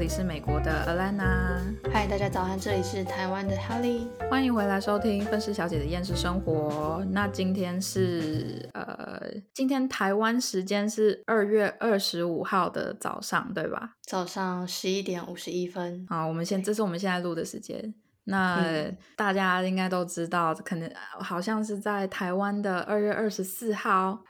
里是美国的 Alana，嗨，大家早安，这里是台湾的 Holly，欢迎回来收听分尸小姐的厌世生活。那今天是呃，今天台湾时间是二月二十五号的早上，对吧？早上十一点五十一分。好，我们现这是我们现在录的时间。那大家应该都知道，可能好像是在台湾的二月二十四号，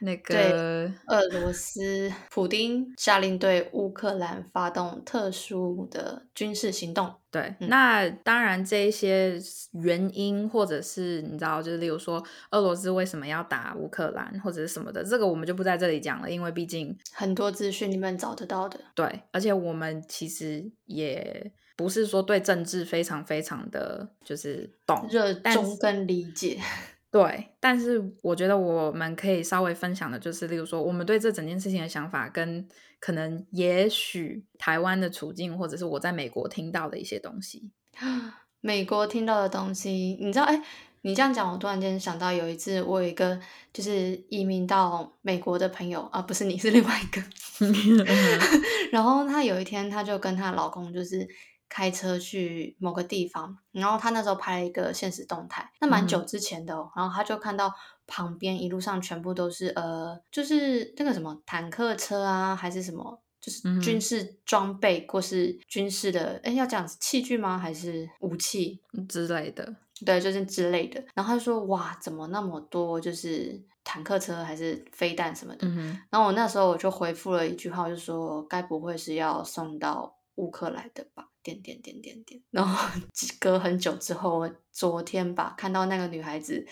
那个俄罗斯普丁下令对乌克兰发动特殊的军事行动。对，那当然这一些原因或者是你知道，就是例如说俄罗斯为什么要打乌克兰或者是什么的，这个我们就不在这里讲了，因为毕竟很多资讯你们找得到的。对，而且我们其实也。不是说对政治非常非常的就是懂热衷跟理解，对。但是我觉得我们可以稍微分享的，就是例如说我们对这整件事情的想法，跟可能也许台湾的处境，或者是我在美国听到的一些东西。美国听到的东西，你知道？哎，你这样讲，我突然间想到有一次，我有一个就是移民到美国的朋友啊，不是你是另外一个。然后她有一天，她就跟她老公就是。开车去某个地方，然后他那时候拍了一个现实动态，那蛮久之前的，然后他就看到旁边一路上全部都是呃，就是那个什么坦克车啊，还是什么，就是军事装备或是军事的，哎，要讲器具吗？还是武器之类的？对，就是之类的。然后他说：“哇，怎么那么多？就是坦克车还是飞弹什么的？”然后我那时候我就回复了一句话，就说：“该不会是要送到乌克兰的吧？”点点点点点，然后 隔很久之后，昨天吧，看到那个女孩子，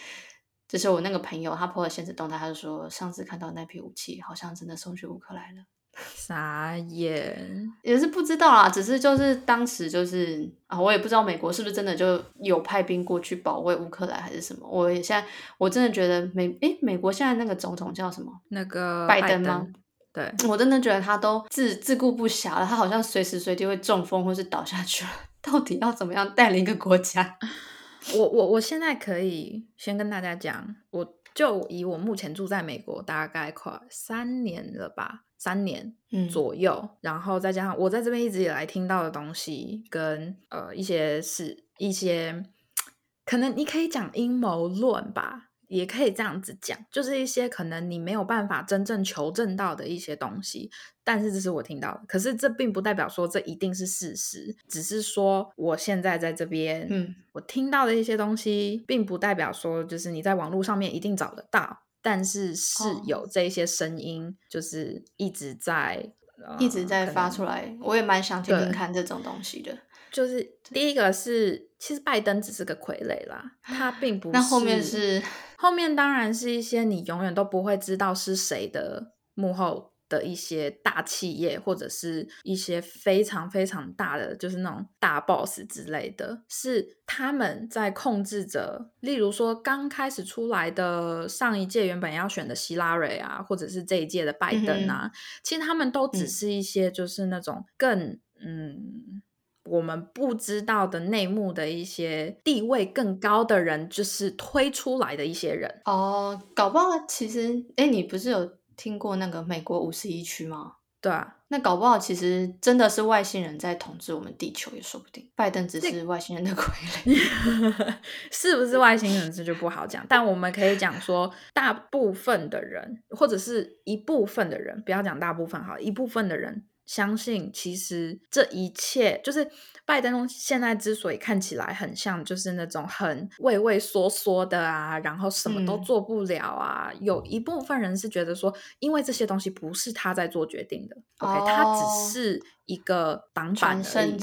就是我那个朋友，她破了现实动态，她就说上次看到那批武器，好像真的送去乌克兰了。傻眼，也是不知道啦，只是就是当时就是啊，我也不知道美国是不是真的就有派兵过去保卫乌克兰还是什么。我也现在我真的觉得美诶，美国现在那个总统叫什么？那个拜登吗？对 我真的觉得他都自自顾不暇了，他好像随时随地会中风或是倒下去了。到底要怎么样带领一个国家？我我我现在可以先跟大家讲，我就以我目前住在美国大概快三年了吧，三年左右，然后再加上我在这边一直以来听到的东西，跟呃一些是一些 可能你可以讲阴谋论吧。也可以这样子讲，就是一些可能你没有办法真正求证到的一些东西，但是这是我听到的。可是这并不代表说这一定是事实，只是说我现在在这边，嗯，我听到的一些东西，并不代表说就是你在网络上面一定找得到，但是是有这些声音，就是一直在一直在发出来。我也蛮想听听看这种东西的。就是第一个是，其实拜登只是个傀儡啦，他并不。那后面是后面当然是一些你永远都不会知道是谁的幕后的一些大企业，或者是一些非常非常大的，就是那种大 boss 之类的，是他们在控制着。例如说，刚开始出来的上一届原本要选的希拉蕊啊，或者是这一届的拜登啊，其实他们都只是一些就是那种更嗯。我们不知道的内幕的一些地位更高的人，就是推出来的一些人哦。搞不好其实，哎，你不是有听过那个美国五十一区吗？对啊，那搞不好其实真的是外星人在统治我们地球也说不定。拜登只是外星人的傀儡，是不是外星人这就不好讲。但我们可以讲说，大部分的人或者是一部分的人，不要讲大部分哈，一部分的人。相信其实这一切就是拜登现在之所以看起来很像就是那种很畏畏缩缩的啊，然后什么都做不了啊。有一部分人是觉得说，因为这些东西不是他在做决定的，OK，他只是一个挡板而已。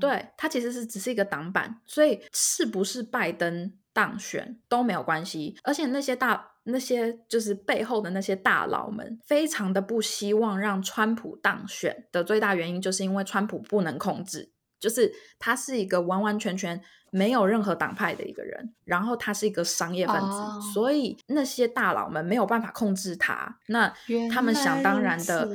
对他其实是只是一个挡板，所以是不是拜登当选都没有关系，而且那些大。那些就是背后的那些大佬们，非常的不希望让川普当选的最大原因，就是因为川普不能控制，就是他是一个完完全全。没有任何党派的一个人，然后他是一个商业分子，所以那些大佬们没有办法控制他。那他们想当然的，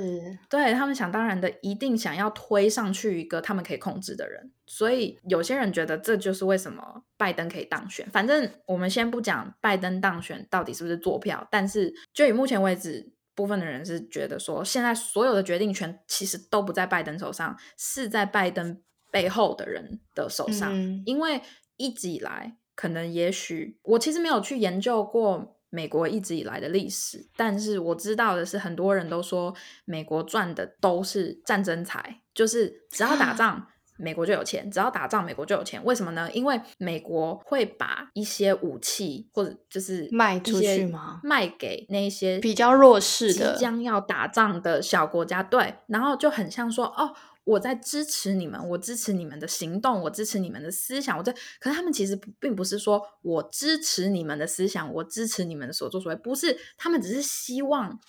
对他们想当然的，一定想要推上去一个他们可以控制的人。所以有些人觉得这就是为什么拜登可以当选。反正我们先不讲拜登当选到底是不是坐票，但是就以目前为止。部分的人是觉得说，现在所有的决定权其实都不在拜登手上，是在拜登背后的人的手上。因为一直以来，可能也许我其实没有去研究过美国一直以来的历史，但是我知道的是，很多人都说美国赚的都是战争财，就是只要打仗。美国就有钱，只要打仗，美国就有钱。为什么呢？因为美国会把一些武器或者就是卖出去吗？卖给那些比较弱势的、即将要打仗的小国家。对，然后就很像说，哦，我在支持你们，我支持你们的行动，我支持你们的思想。我在，可是他们其实并不是说我支持你们的思想，我支持你们的所作所为，不是，他们只是希望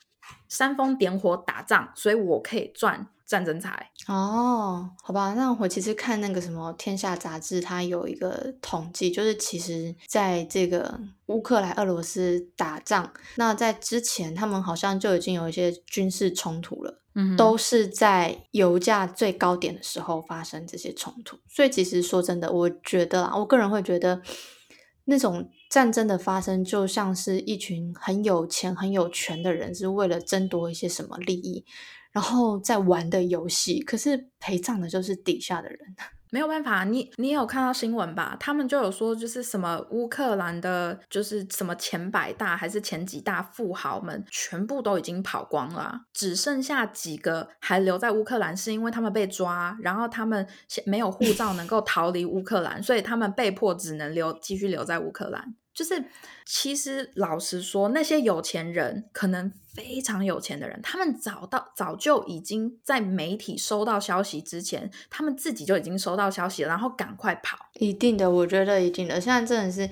煽风点火打仗，所以我可以赚。战争财哦，好吧，那我其实看那个什么《天下》杂志，它有一个统计，就是其实在这个乌克兰、俄罗斯打仗，那在之前他们好像就已经有一些军事冲突了，嗯，都是在油价最高点的时候发生这些冲突。所以其实说真的，我觉得啊，我个人会觉得那种战争的发生，就像是一群很有钱、很有权的人是为了争夺一些什么利益。然后在玩的游戏，可是陪葬的就是底下的人，没有办法。你你有看到新闻吧？他们就有说，就是什么乌克兰的，就是什么前百大还是前几大富豪们，全部都已经跑光了，只剩下几个还留在乌克兰，是因为他们被抓，然后他们没有护照能够逃离乌克兰，所以他们被迫只能留继续留在乌克兰。就是，其实老实说，那些有钱人，可能非常有钱的人，他们早到早就已经在媒体收到消息之前，他们自己就已经收到消息了，然后赶快跑。一定的，我觉得一定的。现在真的是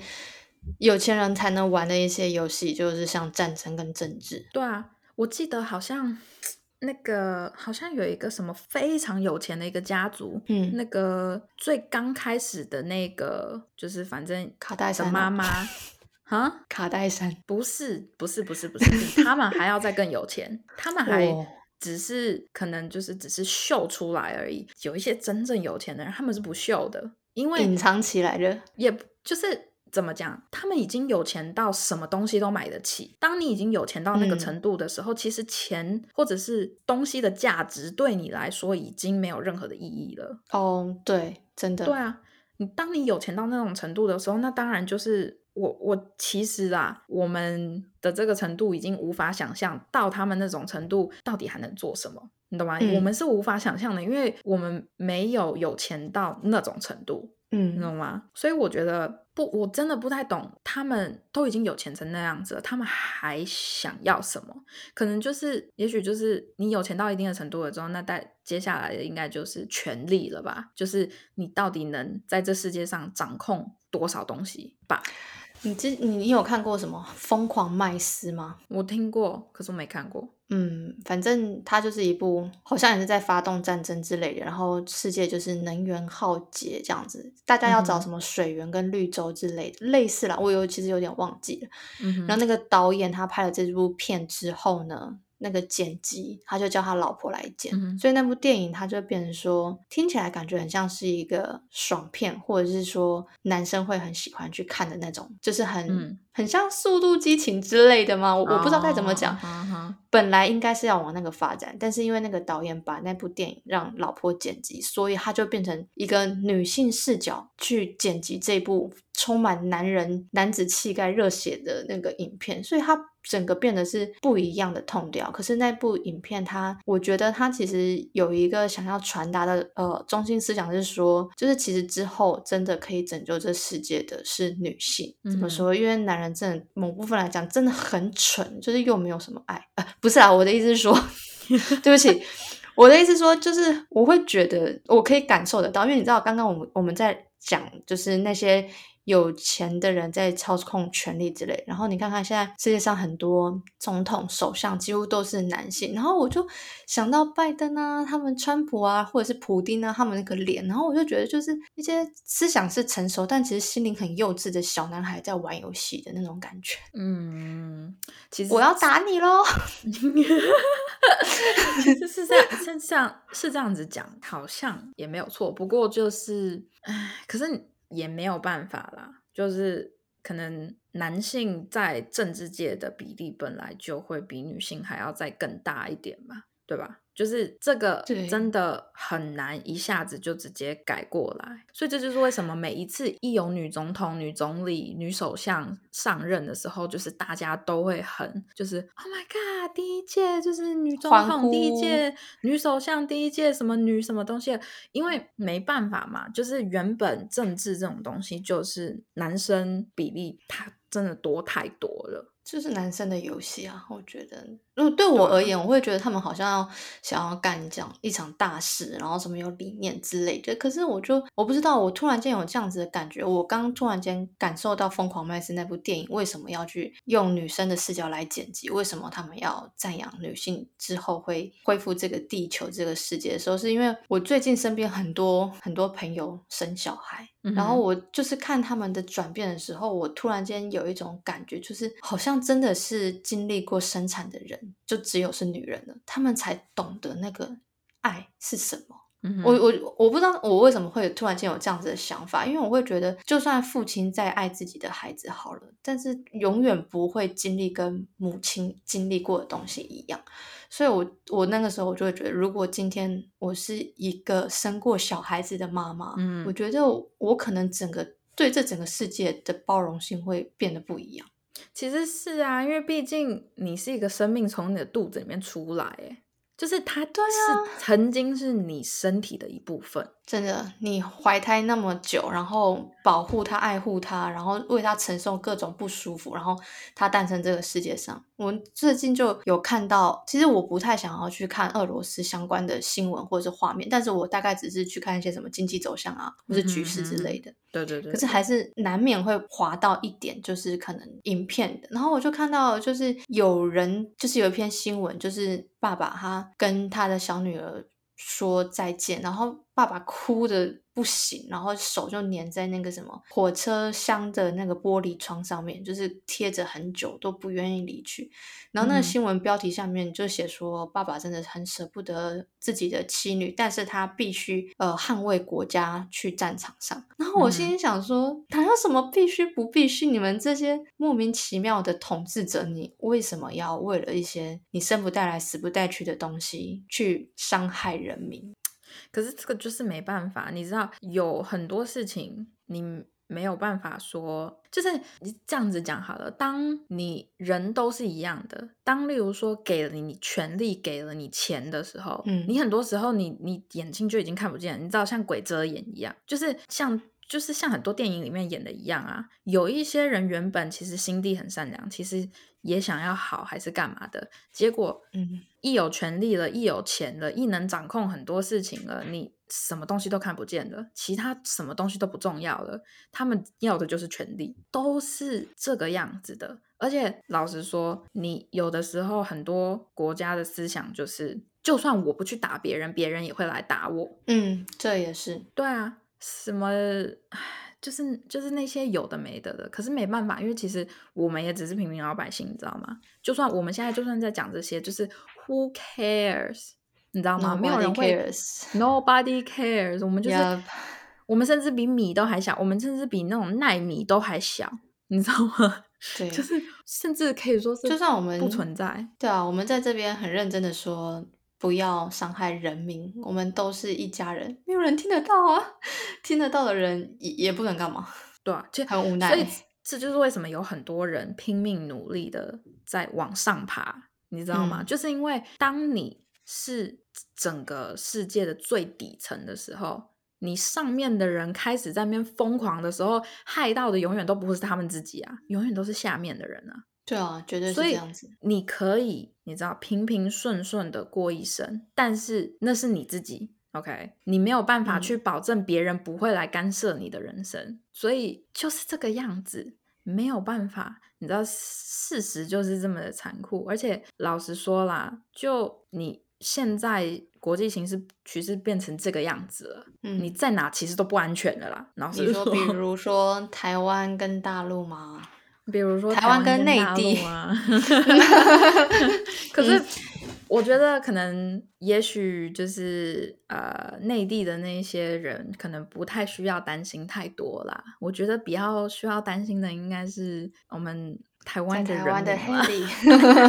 有钱人才能玩的一些游戏，就是像战争跟政治。对啊，我记得好像。那个好像有一个什么非常有钱的一个家族，嗯，那个最刚开始的那个就是反正卡戴珊妈妈 啊，卡戴珊不是不是不是不是，比他们还要再更有钱，他们还只是可能就是只是秀出来而已，有一些真正有钱的人他们是不秀的，因为隐藏起来的，也就是。怎么讲？他们已经有钱到什么东西都买得起。当你已经有钱到那个程度的时候，其实钱或者是东西的价值对你来说已经没有任何的意义了。哦，对，真的。对啊，你当你有钱到那种程度的时候，那当然就是我我其实啊，我们的这个程度已经无法想象到他们那种程度到底还能做什么，你懂吗？我们是无法想象的，因为我们没有有钱到那种程度。嗯，你懂吗？所以我觉得不，我真的不太懂，他们都已经有钱成那样子了，他们还想要什么？可能就是，也许就是你有钱到一定的程度了之后，那带接下来的应该就是权力了吧？就是你到底能在这世界上掌控多少东西吧？你这你你有看过什么《疯狂麦斯》吗？我听过，可是我没看过。嗯，反正它就是一部，好像也是在发动战争之类的，然后世界就是能源浩劫这样子，大家要找什么水源跟绿洲之类的，类似啦。我有其实有点忘记了。然后那个导演他拍了这部片之后呢？那个剪辑，他就叫他老婆来剪，所以那部电影他就变成说，听起来感觉很像是一个爽片，或者是说男生会很喜欢去看的那种，就是很很像《速度激情》之类的嘛？我我不知道该怎么讲。本来应该是要往那个发展，但是因为那个导演把那部电影让老婆剪辑，所以他就变成一个女性视角去剪辑这部充满男人男子气概、热血的那个影片，所以它。整个变得是不一样的痛调，可是那部影片它，我觉得它其实有一个想要传达的呃中心思想是说，就是其实之后真的可以拯救这世界的是女性。怎么说？因为男人真的某部分来讲真的很蠢，就是又没有什么爱。呃，不是啊，我的意思是说，对不起，我的意思说就是我会觉得我可以感受得到，因为你知道刚刚我们我们在讲就是那些。有钱的人在操控权力之类，然后你看看现在世界上很多总统、首相几乎都是男性，然后我就想到拜登啊，他们川普啊，或者是普丁啊，他们那个脸，然后我就觉得就是一些思想是成熟，但其实心灵很幼稚的小男孩在玩游戏的那种感觉。嗯，其实我要打你喽，就是这样，是这样，是这样子讲，好像也没有错，不过就是，唉，可是。也没有办法啦，就是可能男性在政治界的比例本来就会比女性还要再更大一点嘛，对吧？就是这个真的很难一下子就直接改过来，所以这就是为什么每一次一有女总统、女总理、女首相上任的时候，就是大家都会很就是 Oh my God，第一届就是女总统，第一届女首相，第一届什么女什么东西？因为没办法嘛，就是原本政治这种东西就是男生比例它真的多太多了。就是男生的游戏啊，我觉得，如果对我而言，我会觉得他们好像要想要干这样一场大事，然后什么有理念之类的。可是我就我不知道，我突然间有这样子的感觉，我刚突然间感受到《疯狂麦斯》那部电影为什么要去用女生的视角来剪辑，为什么他们要赞扬女性之后会恢复这个地球这个世界的时候，是因为我最近身边很多很多朋友生小孩。然后我就是看他们的转变的时候，我突然间有一种感觉，就是好像真的是经历过生产的人，就只有是女人了，他们才懂得那个爱是什么。我我我不知道我为什么会突然间有这样子的想法，因为我会觉得，就算父亲再爱自己的孩子好了，但是永远不会经历跟母亲经历过的东西一样。所以，我我那个时候我就会觉得，如果今天我是一个生过小孩子的妈妈，嗯，我觉得我可能整个对这整个世界的包容性会变得不一样。其实是啊，因为毕竟你是一个生命从你的肚子里面出来，哎，就是它是曾经是你身体的一部分。真的，你怀胎那么久，然后保护他、爱护他，然后为他承受各种不舒服，然后他诞生这个世界上。我最近就有看到，其实我不太想要去看俄罗斯相关的新闻或者是画面，但是我大概只是去看一些什么经济走向啊，或是局势之类的。对对对。可是还是难免会滑到一点，就是可能影片的。然后我就看到，就是有人就是有一篇新闻，就是爸爸他跟他的小女儿说再见，然后。爸爸哭的不行，然后手就粘在那个什么火车厢的那个玻璃窗上面，就是贴着很久都不愿意离去。然后那个新闻标题下面就写说，爸爸真的很舍不得自己的妻女，但是他必须呃捍卫国家去战场上。然后我心里想说，哪有什么必须不必须？你们这些莫名其妙的统治者，你为什么要为了一些你生不带来死不带去的东西去伤害人民？可是这个就是没办法，你知道有很多事情你没有办法说，就是你这样子讲好了。当你人都是一样的，当例如说给了你权利，给了你钱的时候，嗯，你很多时候你你眼睛就已经看不见，你知道像鬼遮眼一样，就是像就是像很多电影里面演的一样啊。有一些人原本其实心地很善良，其实。也想要好还是干嘛的？结果，嗯，一有权利了，一有钱了，一能掌控很多事情了，你什么东西都看不见了，其他什么东西都不重要了。他们要的就是权利，都是这个样子的。而且老实说，你有的时候很多国家的思想就是，就算我不去打别人，别人也会来打我。嗯，这也是对啊，什么？就是就是那些有的没的的，可是没办法，因为其实我们也只是平民老百姓，你知道吗？就算我们现在就算在讲这些，就是 Who cares？你知道吗？没有人会 Nobody cares。我们就是我们甚至比米都还小，我们甚至比那种奈米都还小，你知道吗？对，就是甚至可以说是，就算我们不存在，对啊，我们在这边很认真的说。不要伤害人民，我们都是一家人。没有人听得到啊，听得到的人也也不能干嘛，对啊，就很无奈。所以这就是为什么有很多人拼命努力的在往上爬，你知道吗？就是因为当你是整个世界的最底层的时候，你上面的人开始在那边疯狂的时候，害到的永远都不会是他们自己啊，永远都是下面的人啊。对啊，绝对是这样子。你可以，你知道，平平顺顺的过一生，但是那是你自己，OK？你没有办法去保证别人不会来干涉你的人生，所以就是这个样子，没有办法。你知道，事实就是这么的残酷。而且老实说啦，就你现在国际形势趋势变成这个样子了，嗯，你在哪其实都不安全的啦。老实说，比如说台湾跟大陆吗？比如说台湾跟内地啊 可是我觉得可能，也许就是呃，内地的那些人可能不太需要担心太多啦。我觉得比较需要担心的，应该是我们台湾的台湾的黑利。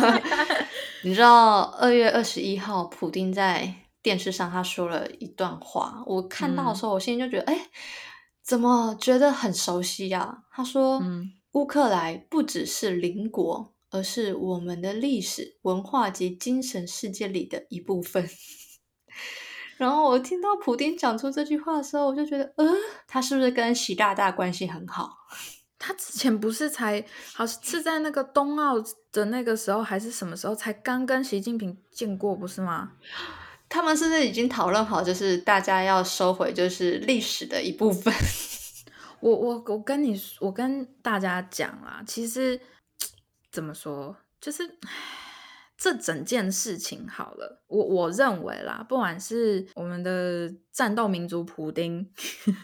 你知道二月二十一号，普丁在电视上他说了一段话，我看到的时候，我心里就觉得，哎，怎么觉得很熟悉呀？他说，乌克兰不只是邻国。而是我们的历史文化及精神世界里的一部分。然后我听到普丁讲出这句话的时候，我就觉得，呃，他是不是跟习大大关系很好？他之前不是才好是在那个冬奥的那个时候，还是什么时候才刚跟习近平见过，不是吗？他们是不是已经讨论好，就是大家要收回，就是历史的一部分？我我我跟你我跟大家讲啦，其实。怎么说？就是这整件事情好了，我我认为啦，不管是我们的战斗民族普丁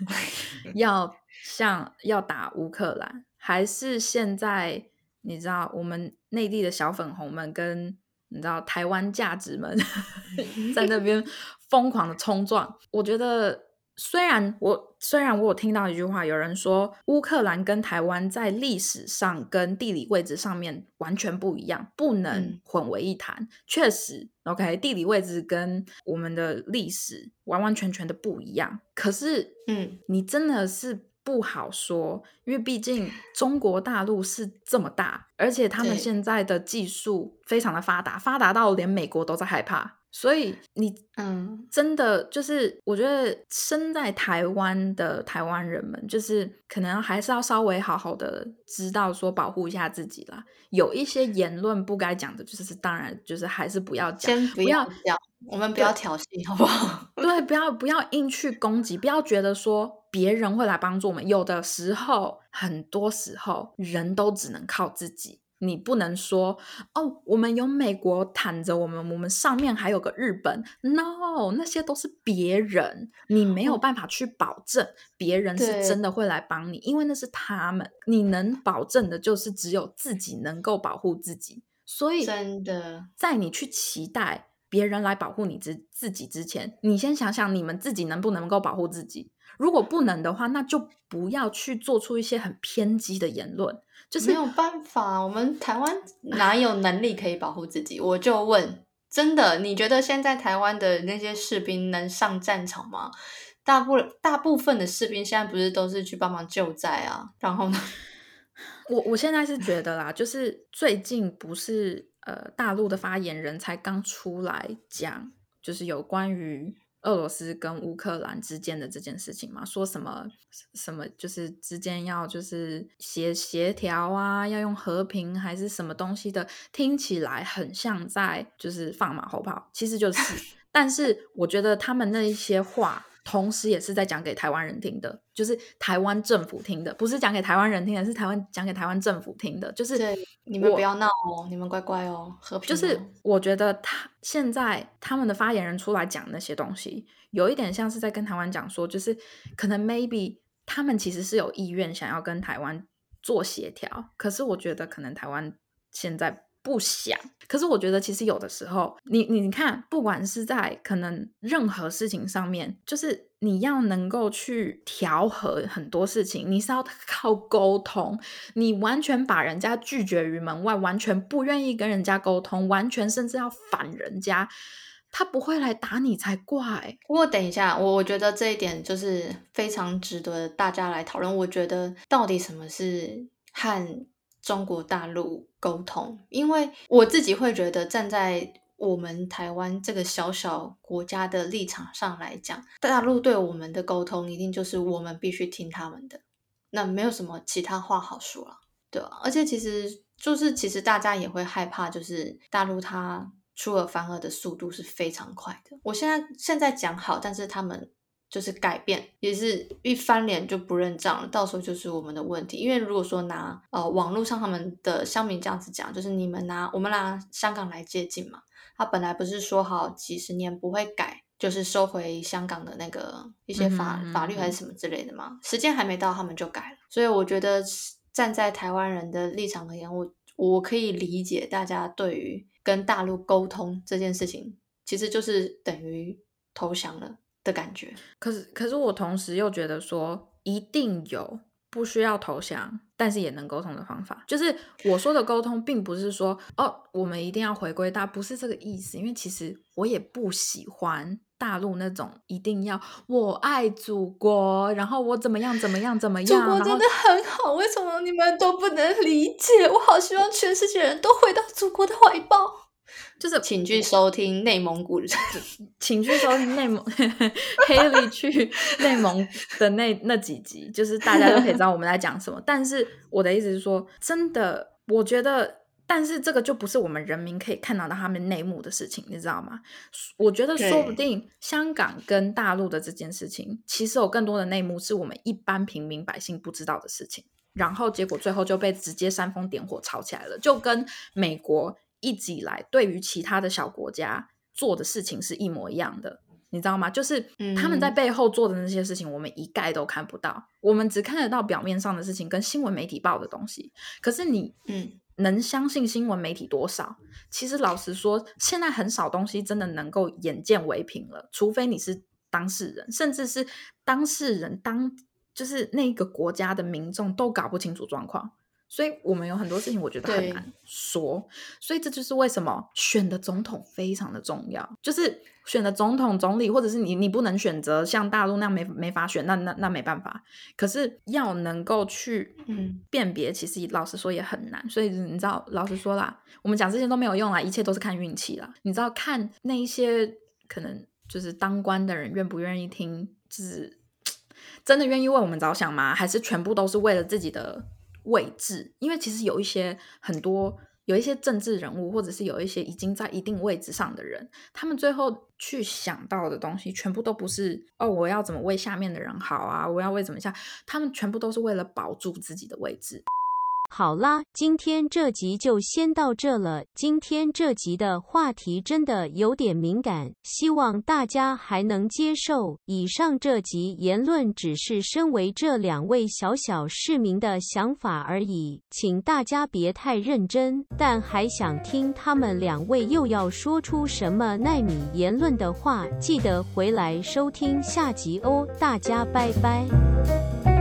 要像要打乌克兰，还是现在你知道我们内地的小粉红们跟你知道台湾价值们 在那边疯狂的冲撞，我觉得。虽然我虽然我有听到一句话，有人说乌克兰跟台湾在历史上跟地理位置上面完全不一样，不能混为一谈。确实，OK，地理位置跟我们的历史完完全全的不一样。可是，嗯，你真的是不好说，因为毕竟中国大陆是这么大，而且他们现在的技术非常的发达，发达到连美国都在害怕。所以你嗯，真的就是，我觉得生在台湾的台湾人们，就是可能还是要稍微好好的知道说保护一下自己啦。有一些言论不该讲的，就是当然就是还是不要讲，先不要讲，我们不要挑衅，好不好？对，不要不要硬去攻击，不要觉得说别人会来帮助我们。有的时候，很多时候，人都只能靠自己。你不能说哦，我们有美国躺着我们，我们上面还有个日本。No，那些都是别人，你没有办法去保证别人是真的会来帮你，因为那是他们。你能保证的就是只有自己能够保护自己。所以，真的，在你去期待别人来保护你之自己之前，你先想想你们自己能不能够保护自己。如果不能的话，那就不要去做出一些很偏激的言论。就是没有办法，我们台湾哪有能力可以保护自己？我就问，真的，你觉得现在台湾的那些士兵能上战场吗？大部大部分的士兵现在不是都是去帮忙救灾啊？然后呢？我我现在是觉得啦，就是最近不是呃大陆的发言人才刚出来讲，就是有关于。俄罗斯跟乌克兰之间的这件事情嘛，说什么什么就是之间要就是协协调啊，要用和平还是什么东西的，听起来很像在就是放马后炮，其实就是，但是我觉得他们那一些话。同时，也是在讲给台湾人听的，就是台湾政府听的，不是讲给台湾人听的，是台湾讲给台湾政府听的。就是你们不要闹哦，你们乖乖哦，和平。就是我觉得他现在他们的发言人出来讲那些东西，有一点像是在跟台湾讲说，就是可能 maybe 他们其实是有意愿想要跟台湾做协调，可是我觉得可能台湾现在。不想，可是我觉得其实有的时候，你你看，不管是在可能任何事情上面，就是你要能够去调和很多事情，你是要靠沟通。你完全把人家拒绝于门外，完全不愿意跟人家沟通，完全甚至要反人家，他不会来打你才怪。不过等一下，我我觉得这一点就是非常值得大家来讨论。我觉得到底什么是和。中国大陆沟通，因为我自己会觉得，站在我们台湾这个小小国家的立场上来讲，大陆对我们的沟通，一定就是我们必须听他们的，那没有什么其他话好说了，对吧？而且其实就是，其实大家也会害怕，就是大陆它出尔反尔的速度是非常快的。我现在现在讲好，但是他们。就是改变，也是一翻脸就不认账了，到时候就是我们的问题。因为如果说拿呃网络上他们的乡民这样子讲，就是你们拿我们拿香港来接近嘛，他本来不是说好几十年不会改，就是收回香港的那个一些法法律还是什么之类的嘛，时间还没到他们就改了。所以我觉得站在台湾人的立场而言，我我可以理解大家对于跟大陆沟通这件事情，其实就是等于投降了的感觉。可是，可是我同时又觉得说，一定有不需要投降，但是也能沟通的方法。就是我说的沟通，并不是说哦，我们一定要回归大，不是这个意思。因为其实我也不喜欢。大陆那种一定要我爱祖国，然后我怎么样怎么样怎么样，祖国真的很好，为什么你们都不能理解？我好希望全世界人都回到祖国的怀抱。就是请去收听内蒙古，请去收听内蒙黑利 去内蒙的那那几集，就是大家都可以知道我们在讲什么。但是我的意思是说，真的，我觉得。但是这个就不是我们人民可以看到的他们内幕的事情，你知道吗？我觉得说不定香港跟大陆的这件事情，其实有更多的内幕是我们一般平民百姓不知道的事情。然后结果最后就被直接煽风点火吵起来了，就跟美国一直以来对于其他的小国家做的事情是一模一样的，你知道吗？就是他们在背后做的那些事情，我们一概都看不到，我们只看得到表面上的事情跟新闻媒体报的东西。可是你，嗯。能相信新闻媒体多少？其实老实说，现在很少东西真的能够眼见为凭了，除非你是当事人，甚至是当事人当就是那个国家的民众都搞不清楚状况。所以我们有很多事情，我觉得很难说。所以这就是为什么选的总统非常的重要。就是选的总统、总理，或者是你，你不能选择像大陆那样没没法选，那那那没办法。可是要能够去嗯辨别，其实老实说也很难。所以你知道，老实说啦，我们讲这些都没有用啦，一切都是看运气啦。你知道，看那一些可能就是当官的人愿不愿意听，就是 真的愿意为我们着想吗？还是全部都是为了自己的？位置，因为其实有一些很多有一些政治人物，或者是有一些已经在一定位置上的人，他们最后去想到的东西，全部都不是哦，我要怎么为下面的人好啊，我要为怎么下，他们全部都是为了保住自己的位置。好啦，今天这集就先到这了。今天这集的话题真的有点敏感，希望大家还能接受。以上这集言论只是身为这两位小小市民的想法而已，请大家别太认真。但还想听他们两位又要说出什么奈米言论的话，记得回来收听下集哦。大家拜拜。